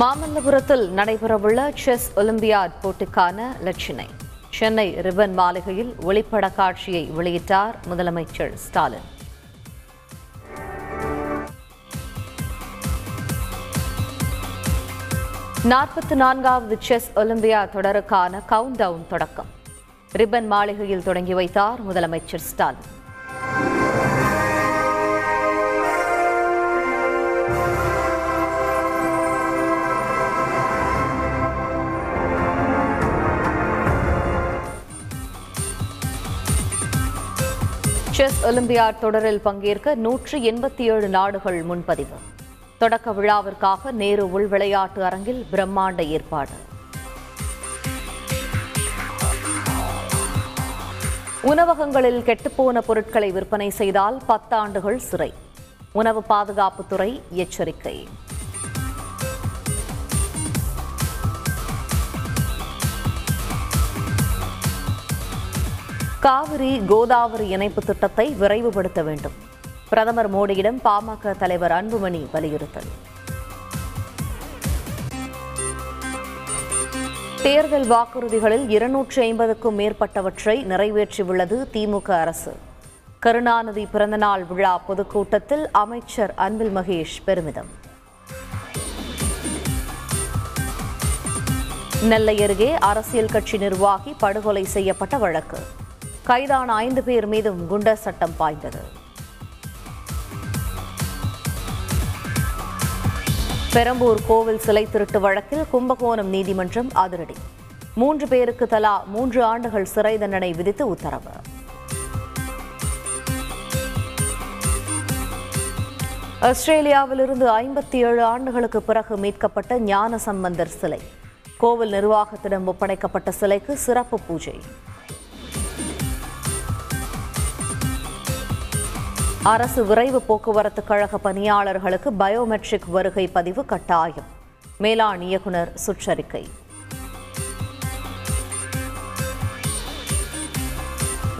மாமல்லபுரத்தில் நடைபெறவுள்ள chess olympiad போட்டிக்கான லட்சினை. சென்னை ரிபன் மாளிகையில் ஒளிப்பட காட்சியை வெளியிட்டார் முதலமைச்சர் ஸ்டாலின். நாற்பத்தி நான்காவது செஸ் ஒலிம்பியா தொடருக்கான கவுண்ட் டவுன் தொடக்கம். ரிப்பன் மாளிகையில் தொடங்கி வைத்தார் முதலமைச்சர் ஸ்டாலின். செஸ் ஒலிம்பியாட் தொடரில் பங்கேற்க நூற்று எண்பத்தி ஏழு நாடுகள் முன்பதிவு. தொடக்க விழாவிற்காக நேரு உள் விளையாட்டு அரங்கில் பிரம்மாண்ட ஏற்பாடு. உணவகங்களில் கெட்டுப்போன பொருட்களை விற்பனை செய்தால் பத்தாண்டுகள் சிறை. உணவு பாதுகாப்புத்துறை எச்சரிக்கை. காவிரி கோதாவரி இணைப்பு திட்டத்தை விரைவுபடுத்த வேண்டும். பிரதமர் மோடியிடம் பாமக தலைவர் அன்புமணி வலியுறுத்தல். தேர்தல் வாக்குறுதிகளில் இருநூற்றி ஐம்பதுக்கும் மேற்பட்டவற்றை நிறைவேற்றியுள்ளது திமுக அரசு. கருணாநிதி பிறந்தநாள் விழா பொதுக்கூட்டத்தில் அமைச்சர் அன்பில் மகேஷ் பெருமிதம். நெல்லை அருகே அரசியல் கட்சி நிர்வாகி படுகொலை செய்யப்பட்ட வழக்கு. கைதான ஐந்து பேர் மீதும் குண்டர் சட்டம் பாய்ந்தது. பெரம்பூர் கோவில் சிலை திருட்டு வழக்கில் கும்பகோணம் நீதிமன்றம் அதிரடி. மூன்று பேருக்கு தலா மூன்று ஆண்டுகள் சிறை தண்டனை விதித்து உத்தரவு. ஆஸ்திரேலியாவிலிருந்து ஐம்பத்தி ஏழு ஆண்டுகளுக்கு பிறகு மீட்கப்பட்ட ஞான சம்பந்தர் சிலை. கோவில் நிர்வாகத்திடம் ஒப்படைக்கப்பட்ட சிலைக்கு சிறப்பு பூஜை. அரசு விரைவு போக்குவரத்து கழக பணியாளர்களுக்கு பயோமெட்ரிக் வருகை பதிவு கட்டாயம். மேலாண் இயக்குநர் சுற்றறிக்கை.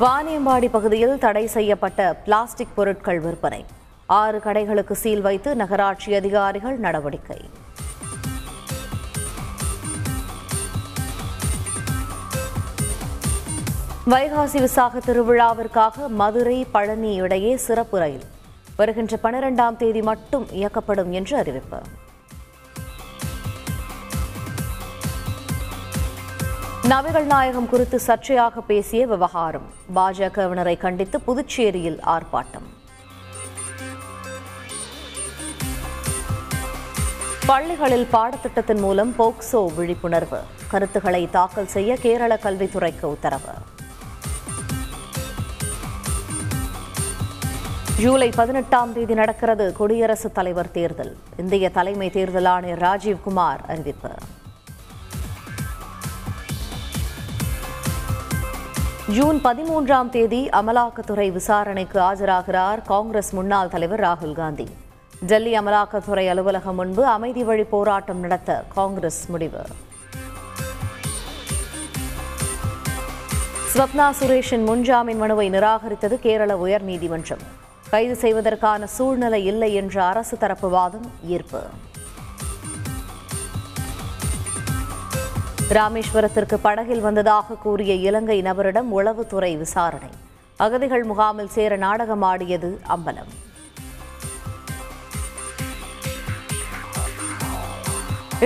வாணியம்பாடி பகுதியில் தடை செய்யப்பட்ட பிளாஸ்டிக் பொருட்கள் விற்பனை. ஆறு கடைகளுக்கு சீல் வைத்து நகராட்சி அதிகாரிகள் நடவடிக்கை. வைகாசி விசாக திருவிழாவிற்காக மதுரை பழனி இடையே சிறப்பு ரயில். வருகின்ற பனிரெண்டாம் தேதி மட்டும் இயக்கப்படும் என்று அறிவிப்பு. நபிகள் நாயகம் குறித்து சர்ச்சையாக பேசிய விவகாரம். பாஜகவினரை கண்டித்து புதுச்சேரியில் ஆர்ப்பாட்டம். பள்ளிகளில் பாடத்திட்டத்தின் மூலம் போக்சோ விழிப்புணர்வு. கருத்துக்களை தாக்கல் செய்ய கேரள கல்வித்துறைக்கு உத்தரவு. ஜூலை பதினெட்டாம் தேதி நடக்கிறது குடியரசுத் தலைவர் தேர்தல். இந்திய தலைமை தேர்தல் ஆணையர் ராஜீவ்குமார் அறிவிப்பு. ஜூன் பதிமூன்றாம் தேதி அமலாக்கத்துறை விசாரணைக்கு ஆஜராகிறார் காங்கிரஸ் முன்னாள் தலைவர் ராகுல் காந்தி. டெல்லி அமலாக்கத்துறை அலுவலகம் முன்பு அமைதி வழி போராட்டம் நடத்த காங்கிரஸ் முடிவு. ஸ்வப்னா சுரேஷின் முன்ஜாமீன் மனுவை நிராகரித்தது கேரள உயர்நீதிமன்றம். கைது செய்வதற்கான சூழ்நிலை இல்லை என்ற அரசு தரப்பு வாதம் ஈர்ப்பு. ராமேஸ்வரத்திற்கு படகில் வந்ததாக கூறிய இலங்கை நபரிடம் உளவுத்துறை விசாரணை. அகதிகள் முகாமில் சேர நாடகமாடியது அம்பலம்.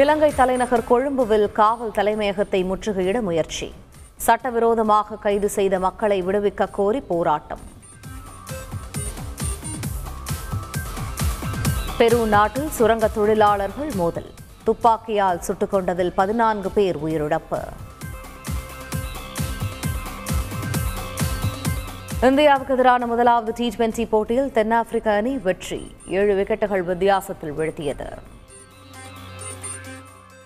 இலங்கை தலைநகர் கொழும்புவில் காவல் தலைமையகத்தை முற்றுகையிட முயற்சி. சட்டவிரோதமாக கைது செய்த மக்களை விடுவிக்க கோரி போராட்டம். பெரு நாட்டில் சுரங்க தொழிலாளர்கள் மோதல். துப்பாக்கியால் சுட்டுக் கொண்டதில் பதினான்கு பேர் உயிரிழப்பு. இந்தியாவுக்கு எதிரான முதலாவது டி டுவெண்டி போட்டியில் தென்னாப்பிரிக்க அணி வெற்றி. ஏழு விக்கெட்டுகள் வித்தியாசத்தில் வீழ்த்தியது.